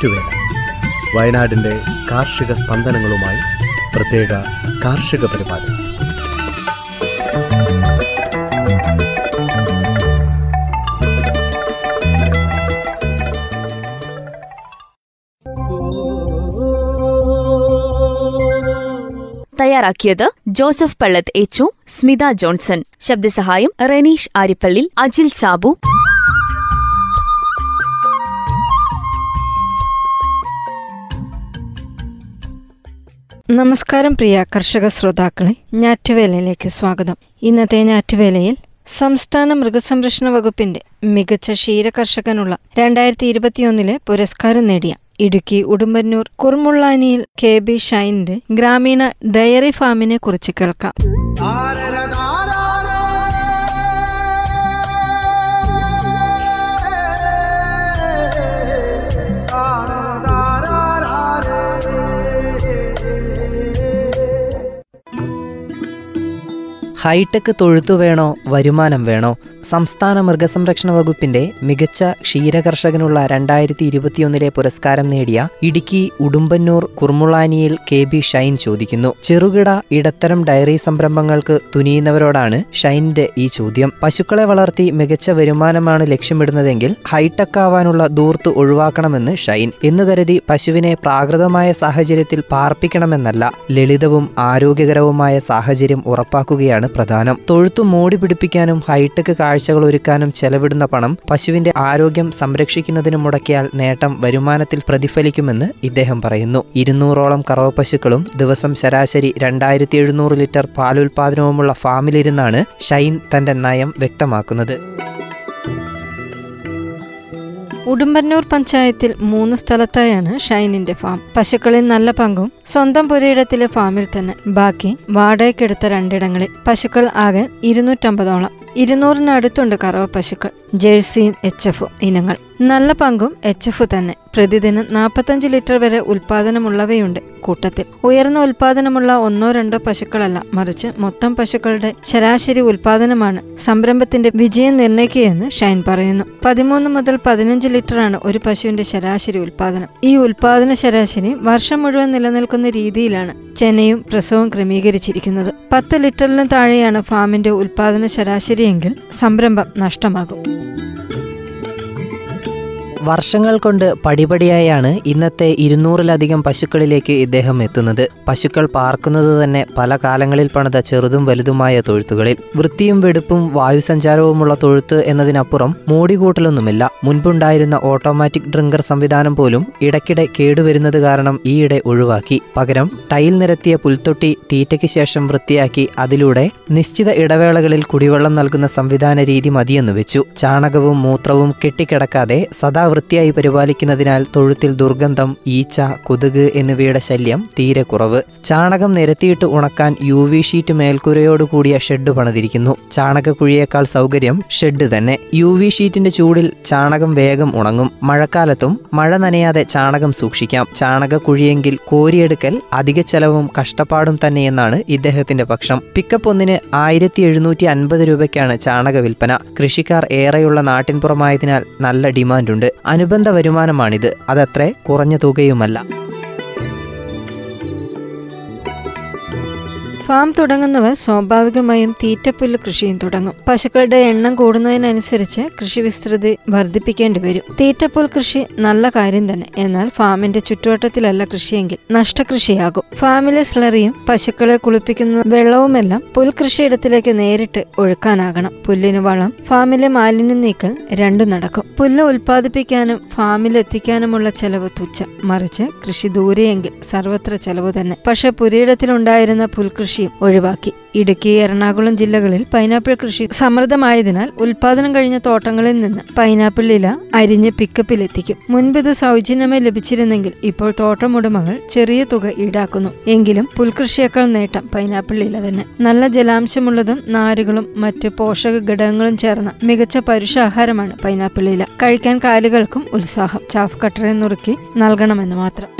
ഞാറ്റുവേല വയനാടിന്റെ കാർഷിക സ്പന്ദനങ്ങളുമായി പ്രത്യേക കാർഷിക പരിപാടി. തയ്യാറാക്കിയത് ജോസഫ് പള്ളത്ത് എച്ചു സ്മിത ജോൺസൺ. ശബ്ദസഹായം റെനീഷ് ആരിപ്പള്ളി അജിൽ സാബു. നമസ്കാരം പ്രിയ കർഷക ശ്രോതാക്കളെ ഞാറ്റുവേലയിലേക്ക് സ്വാഗതം. ഇന്നത്തെ ഞാറ്റുവേലയിൽ സംസ്ഥാന മൃഗസംരക്ഷണ വകുപ്പിന്റെ മികച്ച ക്ഷീരകർഷകനുള്ള രണ്ടായിരത്തി ഇരുപത്തിയൊന്നിലെ പുരസ്കാരം നേടിയ ഇടുക്കി ഉടുമ്പന്നൂർ കുർമുള്ളാനിയിൽ കെ ബി ഷൈനിന്റെ ഗ്രാമീണ ഡയറി ഫാമിനെ കുറിച്ച് കേൾക്കാം. ഹൈടെക് തൊഴുത്തു വേണോ വരുമാനം വേണോ? സംസ്ഥാന മൃഗസംരക്ഷണ വകുപ്പിന്റെ മികച്ച ക്ഷീരകർഷകനുള്ള രണ്ടായിരത്തി ഇരുപത്തിയൊന്നിലെ പുരസ്കാരം നേടിയ ഇടുക്കി ഉടുമ്പന്നൂർ കുർമുളാനിയിൽ കെ ബി ഷൈൻ ചോദിക്കുന്നു. ചെറുകിട ഇടത്തരം ഡയറി സംരംഭങ്ങൾക്ക് തുനിയുന്നവരോടാണ് ഷൈനിന്റെ ഈ ചോദ്യം. പശുക്കളെ വളർത്തി മികച്ച വരുമാനമാണ് ലക്ഷ്യമിടുന്നതെങ്കിൽ ഹൈടെക് ആവാനുള്ള ദൂർത്ത് ഒഴിവാക്കണമെന്ന് ഷൈൻ. എന്നു കരുതി പശുവിനെ പ്രാകൃതമായ സാഹചര്യത്തിൽ പാർപ്പിക്കണമെന്നല്ല ലളിതവും ആരോഗ്യകരവുമായ സാഹചര്യം ഉറപ്പാക്കുകയാണ് പ്രധാനം. തൊഴുത്തു മോടി പിടിപ്പിക്കാനും ഹൈടെക് കാഴ്ചകൾ ഒരുക്കാനും ചെലവിടുന്ന പണം പശുവിന്റെ ആരോഗ്യം സംരക്ഷിക്കുന്നതിന് മുടക്കിയാൽ നേട്ടം വരുമാനത്തിൽ പ്രതിഫലിക്കുമെന്ന് ഇദ്ദേഹം പറയുന്നു. ഇരുന്നൂറോളം കറവ പശുക്കളും ദിവസം ശരാശരി രണ്ടായിരത്തി എഴുന്നൂറ് ലിറ്റർ പാലുൽപാദനവുമുള്ള ഫാമിലിരുന്നാണ് ഷൈൻ തന്റെ നയം വ്യക്തമാക്കുന്നത്. ഉടുമ്പന്നൂർ പഞ്ചായത്തിൽ മൂന്ന് സ്ഥലത്തായാണ് ഷൈനിന്റെ ഫാം. പശുക്കളിൽ നല്ല പങ്കും സ്വന്തം പുരയിടത്തിലെ ഫാമിൽ തന്നെ. ബാക്കി വാടകയ്ക്കെടുത്ത രണ്ടിടങ്ങളിൽ പശുക്കൾ ആകെ ഇരുന്നൂറ്റമ്പതോളം. ഇരുന്നൂറിനടുത്തുണ്ട് കറവ പശുക്കൾ ജേഴ്സിയും എച്ച് എഫും ഇനങ്ങൾ. നല്ല പങ്കും എച്ച് എഫ് തന്നെ. പ്രതിദിനം നാൽപ്പത്തഞ്ച് ലിറ്റർ വരെ ഉൽപാദനമുള്ളവയുണ്ട് കൂട്ടത്തിൽ. ഉയർന്ന ഉൽപാദനമുള്ള ഒന്നോ രണ്ടോ പശുക്കളല്ല മറിച്ച് മൊത്തം പശുക്കളുടെ ശരാശരി ഉൽപാദനമാണ് സംരംഭത്തിന്റെ വിജയം നിർണയിക്കുകയെന്ന് ഷൈൻ പറയുന്നു. പതിമൂന്ന് മുതൽ പതിനഞ്ച് ലിറ്ററാണ് ഒരു പശുവിന്റെ ശരാശരി ഉൽപാദനം. ഈ ഉൽപാദന ശരാശരി വർഷം മുഴുവൻ നിലനിൽക്കുന്ന രീതിയിലാണ് ചെനയും പ്രസവവും ക്രമീകരിച്ചിരിക്കുന്നത്. പത്ത് ലിറ്ററിന് താഴെയാണ് ഫാമിന്റെ ഉൽപാദന ശരാശരിയെങ്കിൽ സംരംഭം നഷ്ടമാകും. വർഷങ്ങൾ കൊണ്ട് പടിപടിയായാണ് ഇന്നത്തെ ഇരുന്നൂറിലധികം പശുക്കളിലേക്ക് ഇദ്ദേഹം എത്തുന്നത്. പശുക്കൾ പാർക്കുന്നത് തന്നെ പല കാലങ്ങളിൽ പണിത ചെറുതും വലുതുമായ തൊഴുത്തുകളിൽ. വൃത്തിയും വെടുപ്പും വായുസഞ്ചാരവുമുള്ള തൊഴുത്ത് എന്നതിനപ്പുറം മൂടികൂട്ടലൊന്നുമില്ല. മുൻപുണ്ടായിരുന്ന ഓട്ടോമാറ്റിക് ഡ്രിങ്കർ സംവിധാനം പോലും ഇടയ്ക്കിടെ കേടുവരുന്നത് കാരണം ഈയിടെ ഒഴിവാക്കി. പകരം ടൈൽ നിരത്തിയ പുൽത്തൊട്ടി തീറ്റയ്ക്ക് ശേഷം വൃത്തിയാക്കി അതിലൂടെ നിശ്ചിത ഇടവേളകളിൽ കുടിവെള്ളം നൽകുന്ന സംവിധാന രീതി മതിയെന്ന് വെച്ചു. ചാണകവും മൂത്രവും കെട്ടിക്കിടക്കാതെ സദാ വൃത്തിയായി പരിപാലിക്കുന്നതിനാൽ തൊഴുത്തിൽ ദുർഗന്ധം ഈച്ച കൊതുക് എന്നിവയുടെ ശല്യം തീരെ കുറവ്. ചാണകം നിരത്തിയിട്ട് ഉണക്കാൻ യു വി ഷീറ്റ് മേൽക്കൂരയോട് കൂടിയ ഷെഡ് പണിതിരിക്കുന്നു. ചാണകക്കുഴിയേക്കാൾ സൗകര്യം ഷെഡ് തന്നെ. യു വി ഷീറ്റിന്റെ ചൂടിൽ ചാണകം വേഗം ഉണങ്ങും. മഴക്കാലത്തും മഴ നനയാതെ ചാണകം സൂക്ഷിക്കാം. ചാണകക്കുഴിയെങ്കിൽ കോരിയെടുക്കൽ അധിക ചെലവും കഷ്ടപ്പാടും തന്നെയെന്നാണ് ഇദ്ദേഹത്തിന്റെ പക്ഷം. പിക്കപ്പ് ഒന്നിന് ആയിരത്തി എഴുന്നൂറ്റി അൻപത് രൂപയ്ക്കാണ് ചാണക വിൽപ്പന. കൃഷിക്കാർ ഏറെയുള്ള നാട്ടിൻപുറമായതിനാൽ നല്ല ഡിമാൻഡുണ്ട്. അനുബന്ധ വരുമാനമാണിത്. അതത്ര കുറഞ്ഞ തുകയുമല്ല. ഫാം തുടങ്ങുന്നവർ സ്വാഭാവികമായും തീറ്റപ്പുല്ല് കൃഷിയും തുടങ്ങും. പശുക്കളുടെ എണ്ണം കൂടുന്നതിനനുസരിച്ച് കൃഷി വിസ്തൃതി വർദ്ധിപ്പിക്കേണ്ടി വരും. തീറ്റപ്പുൽ കൃഷി നല്ല കാര്യം തന്നെ. എന്നാൽ ഫാമിന്റെ ചുറ്റുവട്ടത്തിലല്ല കൃഷിയെങ്കിൽ നഷ്ടകൃഷിയാകും. ഫാമിലെ സ്ലറിയും പശുക്കളെ കുളിപ്പിക്കുന്ന വെള്ളവുമെല്ലാം പുൽകൃഷിയിടത്തിലേക്ക് നേരിട്ട് ഒഴുക്കാനാകണം. പുല്ലിന് വളം ഫാമിലെ മാലിന്യം നീക്കൽ രണ്ടും നടക്കും. പുല്ല് ഉൽപ്പാദിപ്പിക്കാനും ഫാമിലെത്തിക്കാനുമുള്ള ചെലവ് തുച്ഛം. മറിച്ച് കൃഷി ദൂരെയെങ്കിൽ സർവത്ര ചെലവ് തന്നെ. പക്ഷെ പുരയിടത്തിലുണ്ടായിരുന്ന പുൽകൃഷിയും ഒഴിവാക്കി. ഇടുക്കി എറണാകുളം ജില്ലകളിൽ പൈനാപ്പിൾ കൃഷി സമൃദ്ധമായതിനാൽ ഉൽപാദനം കഴിഞ്ഞ തോട്ടങ്ങളിൽ നിന്ന് പൈനാപ്പിൾ ഇല അരിഞ്ഞ് പിക്കപ്പിലെത്തിക്കും. മുൻപ് ഇത് സൗജന്യമായി ലഭിച്ചിരുന്നെങ്കിൽ ഇപ്പോൾ തോട്ടമുടമകൾ ചെറിയ തുക ഈടാക്കുന്നു. എങ്കിലും പുൽകൃഷിയേക്കാൾ നേട്ടം പൈനാപ്പിൾ ഇല തന്നെ. നല്ല ജലാംശമുള്ളതും നാരുകളും മറ്റ് പോഷക ഘടകങ്ങളും ചേർന്ന മികച്ച പരുഷാഹാരമാണ് പൈനാപ്പിൾ ഇല. കഴിക്കാൻ കാലുകൾക്കും ഉത്സാഹം. ചാഫ് കട്ടറെ നുറുക്കി നൽകണമെന്ന് മാത്രം.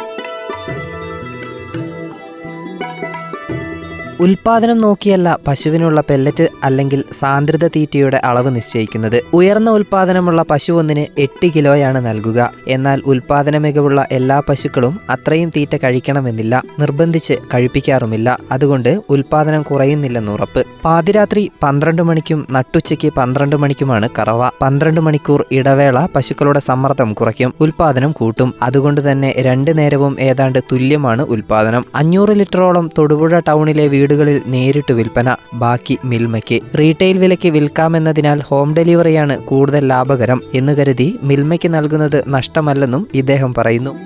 ഉൽപാദനം നോക്കിയല്ല പശുവിനുള്ള പെല്ലറ്റ് അല്ലെങ്കിൽ സാന്ദ്രത തീറ്റയുടെ അളവ് നിശ്ചയിക്കുന്നത്. ഉയർന്ന ഉൽപാദനമുള്ള പശു ഒന്നിന് എട്ട് കിലോയാണ് നൽകുക. എന്നാൽ ഉൽപാദന മികവുള്ള എല്ലാ പശുക്കളും അത്രയും തീറ്റ കഴിക്കണമെന്നില്ല. നിർബന്ധിച്ച് കഴിപ്പിക്കാറുമില്ല. അതുകൊണ്ട് ഉൽപാദനം കുറയുന്നില്ലെന്ന് ഉറപ്പ്. പാതിരാത്രി പന്ത്രണ്ട് മണിക്കും നട്ടുച്ചയ്ക്ക് പന്ത്രണ്ട് മണിക്കുമാണ് കറവ. പന്ത്രണ്ട് മണിക്കൂർ ഇടവേള പശുക്കളുടെ സമ്മർദ്ദം കുറയ്ക്കും. ഉൽപാദനം കൂട്ടും. അതുകൊണ്ട് തന്നെ രണ്ട് നേരവും ഏതാണ്ട് തുല്യമാണ് ഉൽപാദനം. അഞ്ഞൂറ് ലിറ്ററോളം തൊടുപുഴ ടൗണിലെ വീടുകളിൽ നേരിട്ട് വിൽപ്പന ബാക്കി മിൽമയ്ക്ക്. റീറ്റെയിൽ വിലയ്ക്ക് വിൽക്കാമെന്നതിനാൽ ഹോം ഡെലിവറിയാണ് കൂടുതൽ ലാഭകരം എന്ന് കരുതി മിൽമയ്ക്ക് നൽകുന്നത് നഷ്ടമല്ലെന്നും ഇദ്ദേഹം പറയുന്നു.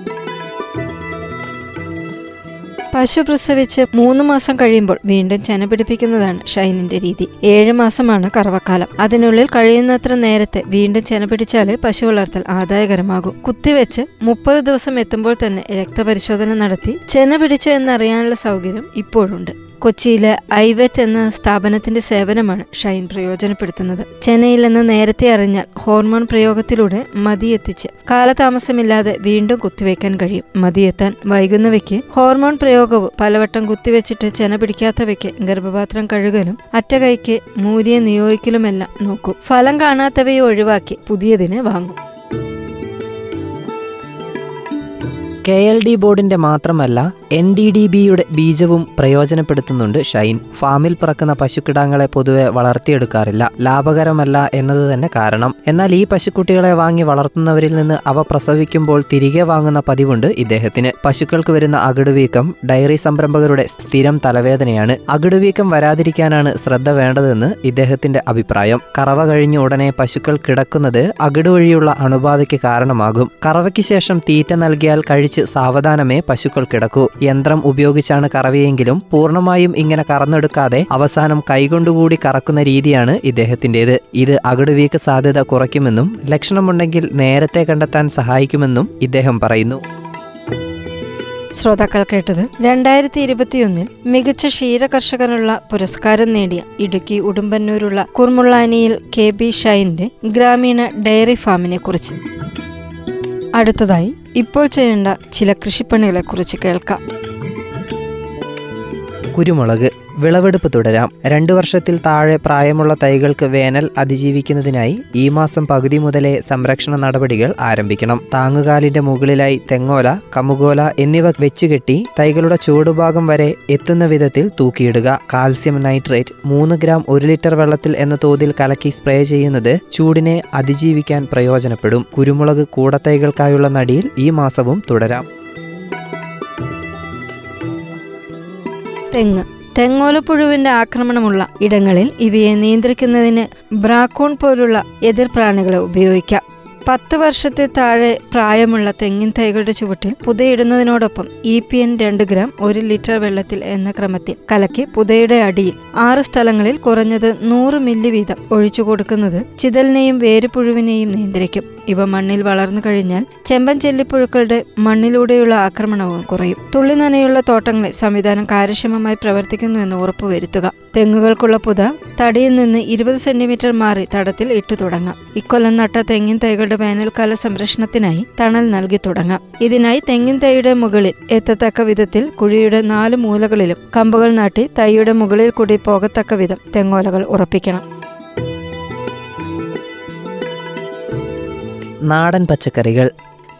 പശു പ്രസവിച്ച് മൂന്ന് മാസം കഴിയുമ്പോൾ വീണ്ടും ചെനപിടിപ്പിക്കുന്നതാണ് ഷൈനിന്റെ രീതി. ഏഴ് മാസമാണ് കറവക്കാലം. അതിനുള്ളിൽ കഴിയുന്നത്ര നേരത്തെ വീണ്ടും ചെന പിടിച്ചാൽ പശു വളർത്തൽ ആദായകരമാകും. കുത്തിവെച്ച് മുപ്പത് ദിവസം എത്തുമ്പോൾ തന്നെ രക്തപരിശോധന നടത്തി ചെന പിടിച്ചു എന്നറിയാനുള്ള സൗകര്യം ഇപ്പോഴുണ്ട്. കൊച്ചിയിലെ ഐവെറ്റ് എന്ന സ്ഥാപനത്തിന്റെ സേവനമാണ് ഷൈൻ പ്രയോജനപ്പെടുത്തുന്നത്. ചെന്നൈയിൽ നിന്ന് നേരത്തെ അറിഞ്ഞാൽ ഹോർമോൺ പ്രയോഗത്തിലൂടെ മതിയെത്തിച്ച് കാലതാമസമില്ലാതെ വീണ്ടും കുത്തിവെക്കാൻ കഴിയും. മതിയെത്താൻ വൈകുന്നവയ്ക്ക് ഹോർമോൺ പ്രയോഗവും പലവട്ടം കുത്തിവെച്ചിട്ട് ചെന പിടിക്കാത്തവയ്ക്ക് ഗർഭപാത്രം കഴുകലും അറ്റകൈക്ക് മൂരിയെ നിയോഗിക്കലുമെല്ലാം നോക്കും. ഫലം കാണാത്തവയെ ഒഴിവാക്കി പുതിയതിനെ വാങ്ങും. കെ എൽ ഡി ബോർഡിന്റെ മാത്രമല്ല എൻ ഡി ഡി ബിയുടെ ബീജവും പ്രയോജനപ്പെടുത്തുന്നുണ്ട് ഷൈൻ. ഫാമിൽ പിറക്കുന്ന പശുക്കിടാങ്ങളെ പൊതുവെ വളർത്തിയെടുക്കാറില്ല. ലാഭകരമല്ല എന്നത് തന്നെ കാരണം. എന്നാൽ ഈ പശുക്കുട്ടികളെ വാങ്ങി വളർത്തുന്നവരിൽ നിന്ന് അവ പ്രസവിക്കുമ്പോൾ തിരികെ വാങ്ങുന്ന പതിവുണ്ട് ഇദ്ദേഹത്തിന്. പശുക്കൾക്ക് വരുന്ന അകിടുവീക്കം ഡയറി സംരംഭകരുടെ സ്ഥിരം തലവേദനയാണ്. അകിടുവീക്കം വരാതിരിക്കാനാണ് ശ്രദ്ധ വേണ്ടതെന്ന് ഇദ്ദേഹത്തിന്റെ അഭിപ്രായം. കറവ കഴിഞ്ഞ ഉടനെ പശുക്കൾ കിടക്കുന്നത് അകിട് വഴിയുള്ള അണുബാധയ്ക്ക് കാരണമാകും. കറവയ്ക്ക് ശേഷം തീറ്റ നൽകിയാൽ കഴിച്ച് സാവധാനമേ പശുക്കൾ കിടക്കൂ. യന്ത്രം ഉപയോഗിച്ചാണ് കറവയെങ്കിലും പൂർണമായും ഇങ്ങനെ കറന്നെടുക്കാതെ അവസാനം കൈകൊണ്ടുകൂടി കറക്കുന്ന രീതിയാണ് ഇദ്ദേഹത്തിന്റെത്. ഇത് അകടുവീക്ക് സാധ്യത കുറയ്ക്കുമെന്നും ലക്ഷണമുണ്ടെങ്കിൽ നേരത്തെ കണ്ടെത്താൻ സഹായിക്കുമെന്നും ഇദ്ദേഹം പറയുന്നു. ശ്രോതാക്കൾ കേട്ടത് രണ്ടായിരത്തി ഇരുപത്തിയൊന്നിൽ മികച്ച ക്ഷീരകർഷകനുള്ള പുരസ്കാരം നേടിയ ഇടുക്കി ഉടുമ്പന്നൂരുള്ള കുർമുള്ളാനിയിൽ കെ ബി ഷൈന്റെ ഗ്രാമീണ ഡയറി ഫാമിനെ കുറിച്ച് അടുത്തതായി ഇപ്പോൾ ചെയ്യേണ്ട ചില കൃഷിപ്പണികളെ കുറിച്ച് കേൾക്കാം. കുരുമുളക് വിളവെടുപ്പ് തുടരാം. രണ്ടു വർഷത്തിൽ താഴെ പ്രായമുള്ള തൈകൾക്ക് വേനൽ അതിജീവിക്കുന്നതിനായി ഈ മാസം പകുതി മുതലേ സംരക്ഷണ നടപടികൾ ആരംഭിക്കണം. താങ്ങുകാലിന്റെ മുകളിലായി തെങ്ങോല കമുകോല എന്നിവ വെച്ചുകെട്ടി തൈകളുടെ ചൂടുഭാഗം വരെ എത്തുന്ന വിധത്തിൽ തൂക്കിയിടുക. കാൽസ്യം നൈട്രേറ്റ് മൂന്ന് ഗ്രാം ഒരു ലിറ്റർ വെള്ളത്തിൽ എന്ന തോതിൽ കലക്കി സ്പ്രേ ചെയ്യുന്നത് ചൂടിനെ അതിജീവിക്കാൻ പ്രയോജനപ്പെടും. കുരുമുളക് കൂടത്തൈകൾക്കായുള്ള നടിയിൽ ഈ മാസവും തുടരാം. തെങ്ങ് തെങ്ങോലപ്പുഴുവിന്റെ ആക്രമണമുള്ള ഇടങ്ങളിൽ ഇവയെ നിയന്ത്രിക്കുന്നതിന് ബ്രാക്കോൺ പോലുള്ള എതിർപ്രാണികളെ ഉപയോഗിക്കാം. പത്ത് വർഷത്തെ താഴെ പ്രായമുള്ള തെങ്ങിൻ തൈകളുടെ ചുവട്ടിൽ പുതയിടുന്നതിനോടൊപ്പം ഇ പി എൻ രണ്ട് ഗ്രാം ഒരു ലിറ്റർ വെള്ളത്തിൽ എന്ന ക്രമത്തിൽ കലക്കി പുതയുടെ അടിയിൽ ആറ് സ്ഥലങ്ങളിൽ കുറഞ്ഞത് നൂറ് മില്ലി വീതം ഒഴിച്ചു കൊടുക്കുന്നത് ചിതലിനെയും വേരുപുഴുവിനെയും നിയന്ത്രിക്കും. ഇവ മണ്ണിൽ വളർന്നു കഴിഞ്ഞാൽ ചെമ്പൻ ചെല്ലിപ്പുഴുക്കളുടെ മണ്ണിലൂടെയുള്ള ആക്രമണവും കുറയും. തുള്ളി നനയുള്ള തോട്ടങ്ങളെ സംവിധാനം കാര്യക്ഷമമായി പ്രവർത്തിക്കുന്നുവെന്ന് ഉറപ്പുവരുത്തുക. തെങ്ങുകൾക്കുള്ള പുത തടിയിൽ നിന്ന് ഇരുപത് സെന്റിമീറ്റർ മാറി തടത്തിൽ ഇട്ടു തുടങ്ങാം. ഇക്കൊല്ലം നട്ട തെങ്ങിൻ തൈകളുടെ വേനൽക്കാല സംരക്ഷണത്തിനായി തണൽ നൽകി തുടങ്ങാം. ഇതിനായി തെങ്ങിൻ തൈയുടെ മുകളിൽ എത്തത്തക്ക വിധത്തിൽ കുഴിയുടെ നാല് മൂലകളിലും കമ്പുകൾ നാട്ടി തൈയുടെ മുകളിൽ കൂടി പോകത്തക്ക വിധം തെങ്ങോലകൾ ഉറപ്പിക്കണം. നാടൻ പച്ചക്കറികൾ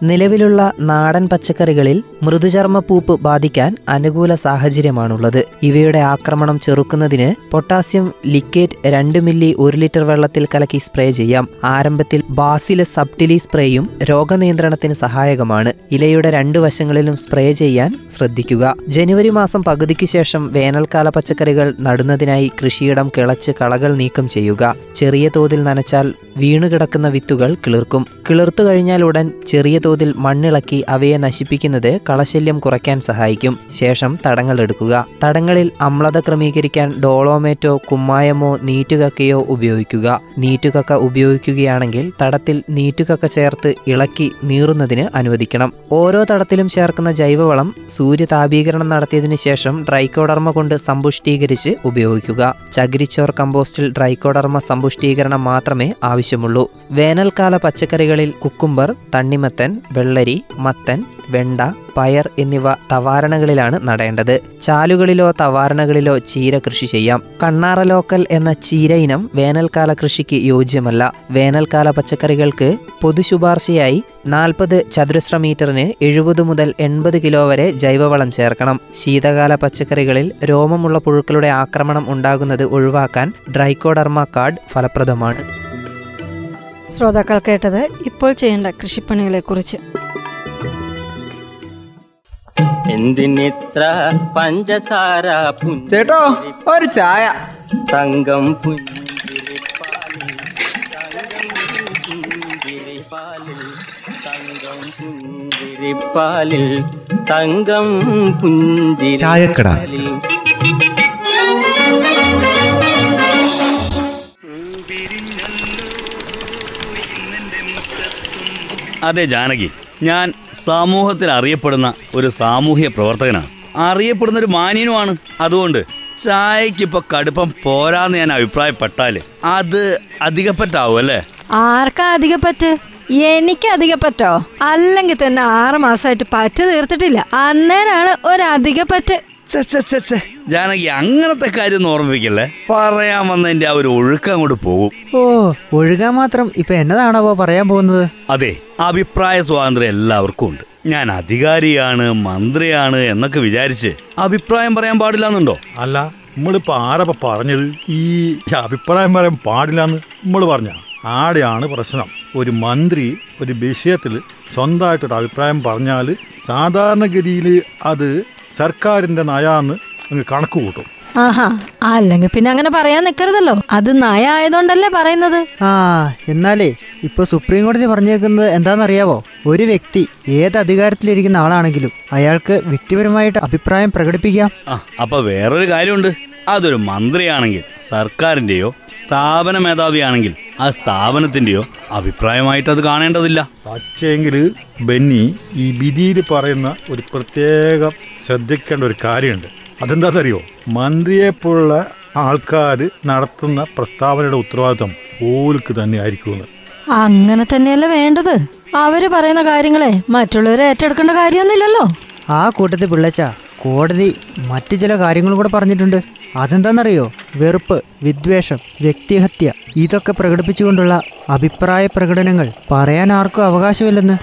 നിലവിലുള്ള നാടൻ പച്ചക്കറികളിൽ മൃദുചർമ്മ പൂപ്പ് ബാധിക്കാൻ അനുകൂല സാഹചര്യമാണുള്ളത്. ഇവയുടെ ആക്രമണം ചെറുക്കുന്നതിന് പൊട്ടാസ്യം ലിക്കേറ്റ് രണ്ട് മില്ലി ഒരു ലിറ്റർ വെള്ളത്തിൽ കലക്കി സ്പ്രേ ചെയ്യാം. ആരംഭത്തിൽ ബാസില സബ്റ്റിലി സ്പ്രേയും രോഗനിയന്ത്രണത്തിന് സഹായകമാണ്. ഇലയുടെ രണ്ട് വശങ്ങളിലും സ്പ്രേ ചെയ്യാൻ ശ്രദ്ധിക്കുക. ജനുവരി മാസം പകുതിക്ക് ശേഷം വേനൽക്കാല പച്ചക്കറികൾ നടുന്നതിനായി കൃഷിയിടം കിളച്ച് കളകൾ നീക്കം ചെയ്യുക. ചെറിയ തോതിൽ നനച്ചാൽ വീണുകിടക്കുന്ന വിത്തുകൾ കിളിർക്കും. കിളിർത്തു കഴിഞ്ഞാൽ ഉടൻ ചെറിയ തോതിൽ മണ്ണിളക്കി അവയെ നശിപ്പിക്കുന്നത് കളശല്യം കുറയ്ക്കാൻ സഹായിക്കും. ശേഷം തടങ്ങൾ എടുക്കുക. തടങ്ങളിൽ അമ്ലത ക്രമീകരിക്കാൻ ഡോളോമേറ്റോ കുമ്മായമോ നീറ്റുകക്കയോ ഉപയോഗിക്കുക. നീറ്റുകക്ക ഉപയോഗിക്കുകയാണെങ്കിൽ തടത്തിൽ നീറ്റുകക്ക ചേർത്ത് ഇളക്കി നീറുന്നതിന് അനുവദിക്കണം. ഓരോ തടത്തിലും ചേർക്കുന്ന ജൈവവളം സൂര്യതാപീകരണം നടത്തിയതിനു ശേഷം ഡ്രൈക്കോഡർമ കൊണ്ട് സമ്പുഷ്ടീകരിച്ച് ഉപയോഗിക്കുക. ചകിരിച്ചോർ കമ്പോസ്റ്റിൽ ഡ്രൈക്കോഡർമ സമ്പുഷ്ടീകരണം മാത്രമേ ആവശ്യമുള്ളൂ. വേനൽക്കാല പച്ചക്കറികളിൽ കുക്കുംബർ തണ്ണിമത്തൻ വെള്ളരി മത്തൻ വെണ്ട പയർ എന്നിവ തവാരണകളിലാണ് നടേണ്ടത്. ചാലുകളിലോ തവാരണകളിലോ ചീര കൃഷി ചെയ്യാം. കണ്ണാറ ലോക്കൽ എന്ന ചീര ഇനം വേനൽക്കാല കൃഷിക്ക് യോജ്യമല്ല. വേനൽക്കാല പച്ചക്കറികൾക്ക് പൊതുശുപാർശയായി നാൽപ്പത് ചതുരശ്ര മീറ്ററിന് എഴുപത് മുതൽ എൺപത് കിലോ വരെ ജൈവവളം ചേർക്കണം. ശീതകാല പച്ചക്കറികളിൽ രോമമുള്ള പുഴുക്കളുടെ ആക്രമണം ഉണ്ടാകുന്നത് ഒഴിവാക്കാൻ ഡ്രൈക്കോഡർമ കാർഡ് ഫലപ്രദമാണ്. ശ്രോതാക്കൾ കേട്ടത് ഇപ്പോൾ ചെയ്യേണ്ട കൃഷിപ്പണികളെക്കുറിച്ച്. എന്തിനിത്ര പഞ്ചസാര ചേട്ടോ ഒരു ചായ. തങ്കം പുഞ്ചിരിപ്പാലിൽ തങ്കം പുഞ്ചിരിപ്പാലിൽ തങ്കം പുഞ്ചിരിപ്പാലിൽ അതെ ജാനകി. ഞാൻ സമൂഹത്തിൽ അറിയപ്പെടുന്ന ഒരു സാമൂഹ്യ പ്രവർത്തകനാണ്. അറിയപ്പെടുന്ന ഒരു മാന്യനുമാണ്. അതുകൊണ്ട് ചായക്ക് ഇപ്പൊ കടുപ്പം പോരാന്ന് ഞാൻ അഭിപ്രായപ്പെട്ടാൽ അത് അധികപ്പറ്റാവും അല്ലേ? ആർക്കാ അധികപ്പറ്റ്? എനിക്ക് അധികപ്പറ്റോ? അല്ലെങ്കിൽ തന്നെ ആറ് മാസമായിട്ട് പറ്റ് തീർത്തിട്ടില്ല. അന്നേരാണ് ഒരു അധികപ്പറ്റ് ജാനകി അങ്ങനത്തെ കാര്യം ഒന്നും ഓർമ്മിപ്പിക്കല്ലേ? പറയാൻ വന്നതിന്റെ ആ ഒരു ഒഴുക്കം അങ്ങോട്ട് പോകും. ഓ ഒഴുകാൻ മാത്രം ഇപ്പൊ എന്നതാണോ പറയാൻ പോകുന്നത്? അതെ അഭിപ്രായ സ്വാതന്ത്ര്യം എല്ലാവർക്കും ഉണ്ട്. ഞാൻ അധികാരിയാണ് മന്ത്രിയാണ് എന്നൊക്കെ വിചാരിച്ച് അഭിപ്രായം പറയാൻ പാടില്ലാന്നുണ്ടോ? അല്ല നമ്മളിപ്പോ ആരപ്പ പറഞ്ഞത്? ഈ അഭിപ്രായം പറയാൻ പാടില്ലാന്ന് നമ്മൾ പറഞ്ഞ ആടെയാണ് പ്രശ്നം. ഒരു മന്ത്രി ഒരു വിഷയത്തിൽ സ്വന്തമായിട്ടൊരു അഭിപ്രായം പറഞ്ഞാൽ സാധാരണഗതിയിൽ അത് സർക്കാരിന്റെ നയാന്ന് അങ്ങ് കണക്ക് കൂട്ടും. ആഹാ അല്ലെങ്കിൽ പിന്നെ അങ്ങനെ പറയാൻ നിൽക്കരുതല്ലോ അത് നയ ആയതുകൊണ്ടല്ലേ പറയുന്നത്? ആ എന്നാലേ ഇപ്പൊ സുപ്രീം കോടതി പറഞ്ഞേക്കുന്നത് എന്താണെന്നറിയാവോ? ഒരു വ്യക്തി ഏത് അധികാരത്തിലിരിക്കുന്ന ആളാണെങ്കിലും അയാൾക്ക് വ്യക്തിപരമായിട്ട് അഭിപ്രായം പ്രകടിപ്പിക്കാം. ആ അപ്പൊ വേറൊരു കാര്യമുണ്ട്. അതൊരു മന്ത്രിയാണെങ്കിൽ സർക്കാരിന്റെയോ സ്ഥാപന മേധാവിയാണെങ്കിൽ ആ സ്ഥാപനത്തിന്റെയോ അഭിപ്രായമായിട്ട് അത് കാണേണ്ടതില്ല. പക്ഷേങ്കിൽ ബെന്നി ഈ വിധിയിൽ പറയുന്ന ഒരു പ്രത്യേക ശ്രദ്ധിക്കേണ്ട ഒരു കാര്യമുണ്ട്. അതെന്താണെന്നറിയോ മന്ത്രിയെപ്പോലുള്ള ആൾക്കാർ നടത്തുന്ന പ്രസ്താവനയുടെ ഉത്തരവാദിത്വം ഓൽക്ക് തന്നെ ആയിരിക്കുമെന്ന്. അങ്ങനെ തന്നെയല്ല വേണ്ടത്? അവർ പറയുന്ന കാര്യങ്ങളെ മറ്റുള്ളവരെ ഏറ്റെടുക്കേണ്ട കാര്യമൊന്നുമില്ലല്ലോ. ആ കൂട്ടത്തിൽ പിള്ളച്ച കോടതി മറ്റു ചില കാര്യങ്ങളും കൂടെ പറഞ്ഞിട്ടുണ്ട്. അതെന്താണെന്നറിയോ? വെറുപ്പ് വിദ്വേഷം വ്യക്തിഹത്യ ഇതൊക്കെ പ്രകടിപ്പിച്ചുകൊണ്ടുള്ള അഭിപ്രായ പ്രകടനങ്ങൾ പറയാൻ ആർക്കും അവകാശമില്ലെന്ന്.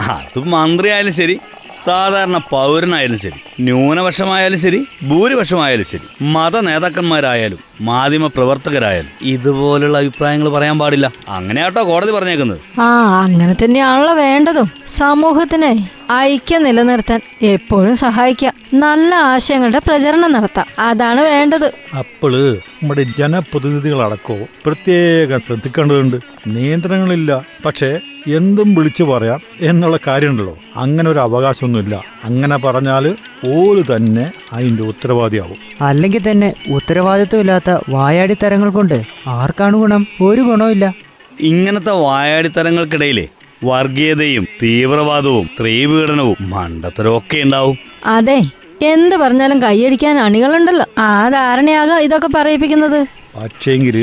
അത് മന്ത്രിയായാലും ശരി സാധാരണ പൗരനായാലും ശരി ന്യൂനപക്ഷമായാലും ശരി ഭൂരിപക്ഷമായാലും ശരി മത നേതാക്കന്മാരായാലും. മാധ്യമ പ്രവർത്തകരായാലും ഇതുപോലുള്ള അഭിപ്രായങ്ങൾ പറയാൻ പാടില്ല. അങ്ങനെയാട്ടോ കോടതി പറഞ്ഞേക്കുന്നത്. ആ അങ്ങനെ തന്നെയാണല്ലോ വേണ്ടതും. സമൂഹത്തിന് ഐക്യം നിലനിർത്താൻ എപ്പോഴും സഹായിക്കാം നല്ല ആശയങ്ങളുടെ പ്രചരണം നടത്താം. അതാണ് വേണ്ടത്. അപ്പോൾ നമ്മുടെ ജനപ്രതിനിധികളടക്കോ പ്രത്യേകം ശ്രദ്ധിക്കേണ്ടതുണ്ട്. നിയന്ത്രണങ്ങളില്ല. പക്ഷേ എന്തും വിളിച്ചു പറയാം എന്നുള്ള കാര്യമുണ്ടല്ലോ. അങ്ങനെ ഒരു അവകാശമൊന്നുമില്ല. അങ്ങനെ പറഞ്ഞാൽ ഓൽ തന്നെ അതിന്റെ ഉത്തരവാദിയാവും. അല്ലെങ്കിൽ തന്നെ ഉത്തരവാദിത്വമില്ലാത്ത വായാടിത്തരങ്ങൾ കൊണ്ട് ആർക്കാണ് ഗുണം? ഒരു ഗുണവുമില്ല ഇങ്ങനത്തെ വായാടിത്തരങ്ങൾക്കിടയിലെ വർഗീയതയും തീവ്രവാദവും സ്ത്രീപീഡനവും മണ്ടത്തരവും ഒക്കെ ഉണ്ടാവും. അതെ എന്ത് പറഞ്ഞാലും കൈയടിക്കാൻ അണികളുണ്ടല്ലോ. ആ ധാരണയാകാം ഇതൊക്കെ പറയിപ്പിക്കുന്നത്. പക്ഷേങ്കിൽ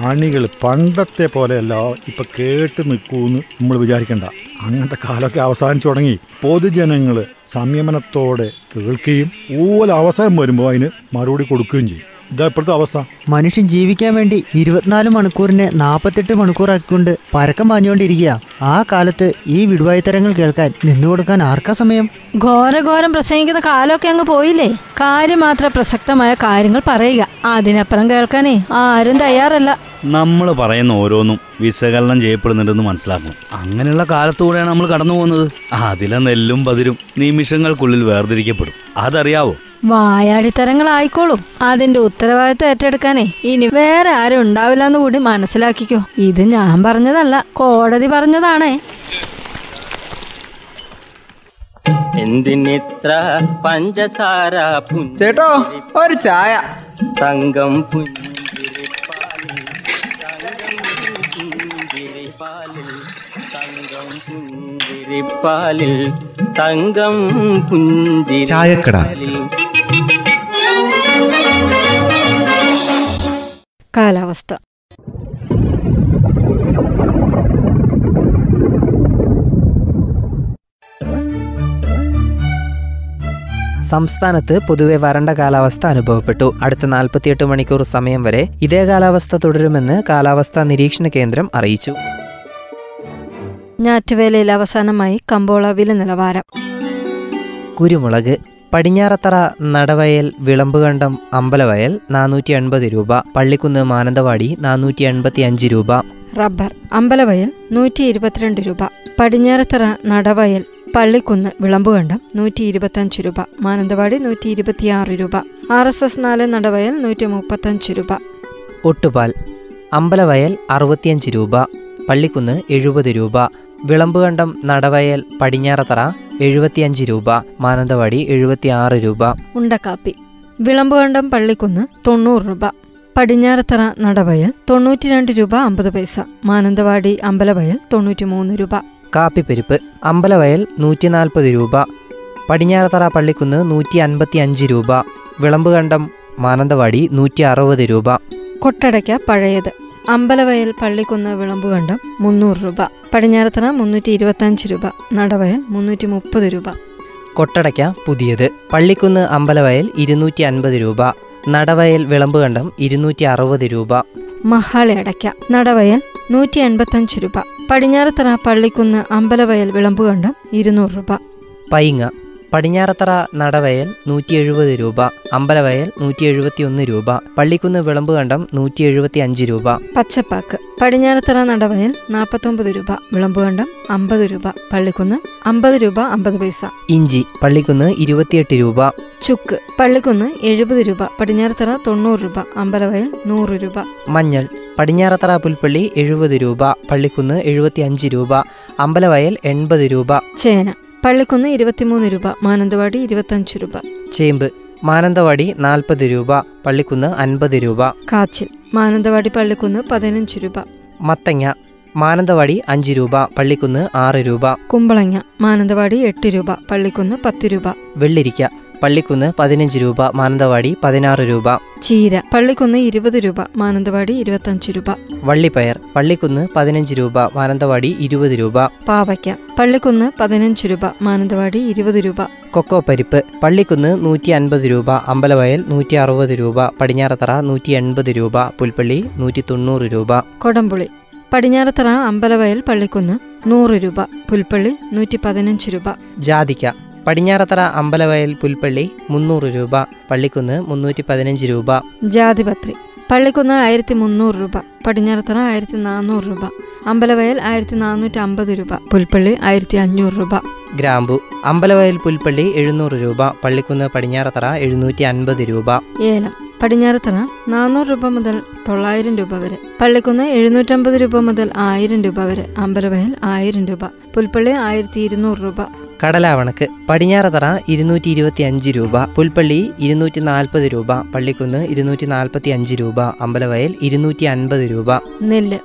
അണികൾ പണ്ടത്തെ പോലെയല്ല ഇപ്പൊ കേട്ട് നിൽക്കൂന്ന് നമ്മൾ വിചാരിക്കണ്ട. അങ്ങനത്തെ കാലമൊക്കെ അവസാനിച്ചു തുടങ്ങി. പൊതുജനങ്ങൾ സംയമനത്തോടെ കേൾക്കുകയും ഓല അവസരം വരുമ്പോൾ അതിന് മറുപടി കൊടുക്കുകയും ചെയ്യും. ഇതാ ഇപ്പോഴത്തെ അവസ്ഥ. മനുഷ്യൻ ജീവിക്കാൻ വേണ്ടി ഇരുപത്തിനാല് മണിക്കൂറിനെ നാൽപ്പത്തെട്ട് മണിക്കൂറാക്കിക്കൊണ്ട് പരക്കം പാഞ്ഞുകൊണ്ടിരിക്കുക. ആ കാലത്ത് ഈ വിടുവായുത്തരങ്ങൾ കേൾക്കാൻ നിന്നുകൊടുക്കാൻ ആർക്കാ സമയം? ഘോരഘോരം പ്രസംഗിക്കുന്ന കാലമൊക്കെ അങ്ങ് പോയില്ലേ? കാര്യം മാത്രം പ്രസക്തമായ കാര്യങ്ങൾ പറയുക. അതിനപ്പുറം കേൾക്കാനേ ആരും തയ്യാറല്ല. നമ്മൾ പറയുന്ന ഓരോന്നും വിശകലനം ചെയ്യപ്പെടുന്നുണ്ടെന്ന് മനസ്സിലാക്കണം. അങ്ങനെയുള്ള കാലത്തൂടെയാണ് നമ്മൾ കടന്നു പോകുന്നത് അതിലെ നെല്ലും പതിരും നിമിഷങ്ങൾക്കുള്ളിൽ വേർതിരിക്കപ്പെടും. അതറിയാവോ? വായാടിത്തരങ്ങളായിക്കോളും. അതിന്റെ ഉത്തരവാദിത്തം ഏറ്റെടുക്കാനേ ഇനി വേറെ ആരും ഉണ്ടാവില്ല എന്ന് കൂടി മനസ്സിലാക്കിക്കോ. ഇത് ഞാൻ പറഞ്ഞതല്ല കോടതി പറഞ്ഞതാണേ. എന്തിനിത്ര പഞ്ചസാര ചേട്ടോ ഒരു ചായ. തങ്കം പുഞ്ചിരിപ്പാലിൽ തങ്കം പുഞ്ചിരിപ്പാലിൽ തങ്കം പുഞ്ചിരിപ്പാലിൽ. കാലാവസ്ഥ. സംസ്ഥാനത്ത് പൊതുവെ വരണ്ട കാലാവസ്ഥ അനുഭവപ്പെട്ടു. അടുത്ത നാൽപ്പത്തിയെട്ട് മണിക്കൂർ സമയം വരെ ഇതേ കാലാവസ്ഥ തുടരുമെന്ന് കാലാവസ്ഥാ നിരീക്ഷണ കേന്ദ്രം അറിയിച്ചു. ഞാറ്റുവേലയിൽ അവസാനമായി കമ്പോള വില നിലവാരം. കുരുമുളക് പടിഞ്ഞാറത്തറ നടവയൽ വിളമ്പുകണ്ടം അമ്പലവയൽ നാനൂറ്റി എൺപത് രൂപ പള്ളിക്കുന്ന് മാനന്തവാടി നാനൂറ്റി എൺപത്തി അഞ്ച് രൂപ. റബ്ബർ അമ്പലവയൽ നൂറ്റി ഇരുപത്തിരണ്ട് രൂപ പടിഞ്ഞാറത്തറ നടവയൽ പള്ളിക്കുന്ന് വിളമ്പുകണ്ടം നൂറ്റി ഇരുപത്തഞ്ച് രൂപ മാനന്തവാടി നൂറ്റി ഇരുപത്തിയാറ് രൂപ ആർ എസ് എസ് നാല് നടവയൽ നൂറ്റി മുപ്പത്തഞ്ച് രൂപ. ഒട്ടുപാൽ അമ്പലവയൽ അറുപത്തിയഞ്ച് രൂപ പള്ളിക്കുന്ന് എഴുപത് രൂപ വിളമ്പുകണ്ടം നടവയൽ പടിഞ്ഞാറത്തറ എഴുപത്തിയഞ്ച് രൂപ മാനന്തവാടി എഴുപത്തിയാറ് രൂപ. ഉണ്ടക്കാപ്പി. വിളമ്പുകണ്ടം പള്ളിക്കുന്ന് തൊണ്ണൂറ് രൂപ. പടിഞ്ഞാറത്തറ നടവയൽ തൊണ്ണൂറ്റിരണ്ട് രൂപ അമ്പത് പൈസ മാനന്തവാടി അമ്പലവയൽ തൊണ്ണൂറ്റി മൂന്ന് രൂപ. കാപ്പിപ്പെരുപ്പ് അമ്പലവയൽ നൂറ്റി നാൽപ്പത് രൂപ. പടിഞ്ഞാറത്തറ പള്ളിക്കുന്ന് നൂറ്റി അൻപത്തി അഞ്ച് രൂപ. വിളമ്പുകണ്ടം മാനന്തവാടി നൂറ്റി അറുപത് രൂപ. കൊട്ടടയ്ക്ക പഴയത്. അമ്പലവയൽ പള്ളിക്കുന്ന് വിളമ്പുകണ്ടം മുന്നൂറ് രൂപ. പടിഞ്ഞാറത്തറ മുന്നൂറ്റി ഇരുപത്തഞ്ച് രൂപ. നടവയൽ മുന്നൂറ്റി മുപ്പത് രൂപ. കൊട്ടടയ്ക്ക പുതിയത്. പള്ളിക്കുന്ന് അമ്പലവയൽ ഇരുന്നൂറ്റി അൻപത് രൂപ. നടവയൽ വിളമ്പുകണ്ടം ഇരുന്നൂറ്റി അറുപത് രൂപ. മഹാളി അടയ്ക്ക. നടവയൽ നൂറ്റി എൺപത്തഞ്ച് രൂപ. പടിഞ്ഞാറത്തറ പള്ളിക്കുന്ന് അമ്പലവയൽ വിളമ്പുകണ്ടം ഇരുന്നൂറ് രൂപ. പൈങ്ങ. പടിഞ്ഞാറത്തറ നടവയൽ നൂറ്റി എഴുപത് രൂപ അമ്പലവയൽ നൂറ്റി എഴുപത്തി ഒന്ന് രൂപ പള്ളിക്കുന്ന് വിളമ്പ് കണ്ടം നൂറ്റി എഴുപത്തി അഞ്ച് രൂപ. പച്ചപ്പാക്ക് പടിഞ്ഞാറത്തറ നടവയൽ നാൽപ്പത്തൊമ്പത് രൂപ വിളമ്പ് കണ്ടം അമ്പത് രൂപ പള്ളിക്കുന്ന് അമ്പത് രൂപ അമ്പത് പൈസ. ഇഞ്ചി പള്ളിക്കുന്ന് ഇരുപത്തിയെട്ട് രൂപ. ചുക്ക് പള്ളിക്കുന്ന് എഴുപത് രൂപ പടിഞ്ഞാറത്തറ തൊണ്ണൂറ് രൂപ അമ്പലവയൽ നൂറ് രൂപ. മഞ്ഞൾ പടിഞ്ഞാറത്തറ പുൽപ്പള്ളി എഴുപത് രൂപ പള്ളിക്കുന്ന് എഴുപത്തി അഞ്ച് രൂപ അമ്പലവയൽ എൺപത് രൂപ. ചേന പള്ളിക്കുന്ന് ഇരുപത്തിമൂന്ന് രൂപ മാനന്തവാടി ഇരുപത്തഞ്ച് രൂപ. ചേമ്പ് മാനന്തവാടി നാൽപ്പത് രൂപ പള്ളിക്കുന്ന് അൻപത് രൂപ. കാച്ചിൽ മാനന്തവാടി പള്ളിക്കുന്ന് പതിനഞ്ച് രൂപ. മത്തങ്ങ മാനന്തവാടി അഞ്ച് രൂപ പള്ളിക്കുന്ന് ആറ് രൂപ. കുമ്പളങ്ങ മാനന്തവാടി എട്ട് രൂപ പള്ളിക്കുന്ന് പത്ത് രൂപ. വെള്ളിരിക്ക പള്ളിക്കുന്ന് പതിനഞ്ച് രൂപ മാനന്തവാടി പതിനാറ് രൂപ. ചീര പള്ളിക്കുന്ന് ഇരുപത് രൂപ മാനന്തവാടി ഇരുപത്തഞ്ച് രൂപ. വള്ളിപ്പയർ പള്ളിക്കുന്ന് പതിനഞ്ച് രൂപ മാനന്തവാടി ഇരുപത് രൂപ. പാവയ്ക്ക പള്ളിക്കുന്ന് പതിനഞ്ച് രൂപ മാനന്തവാടി ഇരുപത് രൂപ. കൊക്കോ പരിപ്പ് പള്ളിക്കുന്ന് നൂറ്റി അൻപത് രൂപ അമ്പലവയൽ നൂറ്റി അറുപത് രൂപ പടിഞ്ഞാറത്തറ നൂറ്റി എൺപത് രൂപ പുൽപ്പള്ളി നൂറ്റി തൊണ്ണൂറ് രൂപ. കൊടംപുളി പടിഞ്ഞാറത്തറ അമ്പലവയൽ പള്ളിക്കുന്ന് നൂറ് രൂപ പുൽപ്പള്ളി നൂറ്റി പതിനഞ്ച് രൂപ. ജാതിക്ക പടിഞ്ഞാറത്തറ അമ്പലവയൽ പുൽപ്പള്ളി മുന്നൂറ് രൂപ പള്ളിക്കുന്ന് മുന്നൂറ്റി പതിനഞ്ച് രൂപ. ജാതിപത്രി. പള്ളിക്കുന്ന് ആയിരത്തി മുന്നൂറ് രൂപ പടിഞ്ഞാറത്തറ ആയിരത്തി നാനൂറ് രൂപ അമ്പലവയൽ ആയിരത്തി നാനൂറ്റി അമ്പത് രൂപ പുൽപ്പള്ളി ആയിരത്തി അഞ്ഞൂറ് രൂപ. ഗ്രാമ്പു. അമ്പലവയൽ പുൽപ്പള്ളി എഴുന്നൂറ് രൂപ പള്ളിക്കുന്ന് പടിഞ്ഞാറത്തറ എഴുന്നൂറ്റി അൻപത് രൂപ. ഏലം. പടിഞ്ഞാറത്തറ നാനൂറ് രൂപ മുതൽ തൊള്ളായിരം രൂപ വരെ. പള്ളിക്കുന്ന് എഴുന്നൂറ്റമ്പത് രൂപ മുതൽ ആയിരം രൂപ വരെ. അമ്പലവയൽ ആയിരം രൂപ. പുൽപ്പള്ളി ആയിരത്തി ഇരുന്നൂറ് രൂപ. കടലാവണക്ക് പടിഞ്ഞാറത്തറ ഇരുന്നൂറ്റി ഇരുപത്തി അഞ്ച് രൂപ പുൽപ്പള്ളി ഇരുന്നൂറ്റി നാൽപ്പത് രൂപ പള്ളിക്കുന്ന് ഇരുന്നൂറ്റി നാൽപ്പത്തി അഞ്ച് രൂപ അമ്പലവയൽ ഇരുന്നൂറ്റി അൻപത് രൂപ. നെല്ല്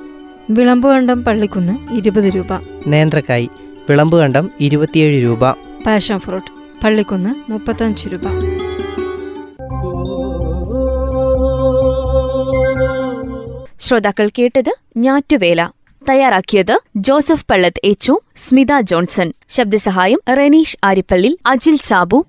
വിളമ്പുകണ്ടം പള്ളിക്കുന്ന് ഇരുപത് രൂപ. നേന്ത്രക്കായ് വിളമ്പുകണ്ടം ഇരുപത്തിയേഴ് രൂപ. പാഷൻ ഫ്രൂട്ട് പള്ളിക്കുന്ന് മുപ്പത്തഞ്ച് രൂപ. ശ്രോതാക്കൾ കേട്ടത് ഞാറ്റുവേല. തയ്യാറാക്കിയത് ജോസഫ് പള്ളത്ത് എച്ചു സ്മിത ജോൺസൺ. ശബ്ദസഹായം റെനീഷ് ആരിപ്പള്ളി അജിൽ സാബു.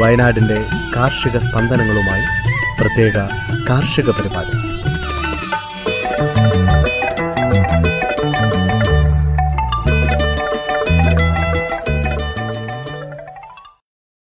വയനാടിന്റെ കാർഷിക സ്പന്ദനങ്ങളുമായി പ്രത്യേക കാർഷിക പരിപാടി.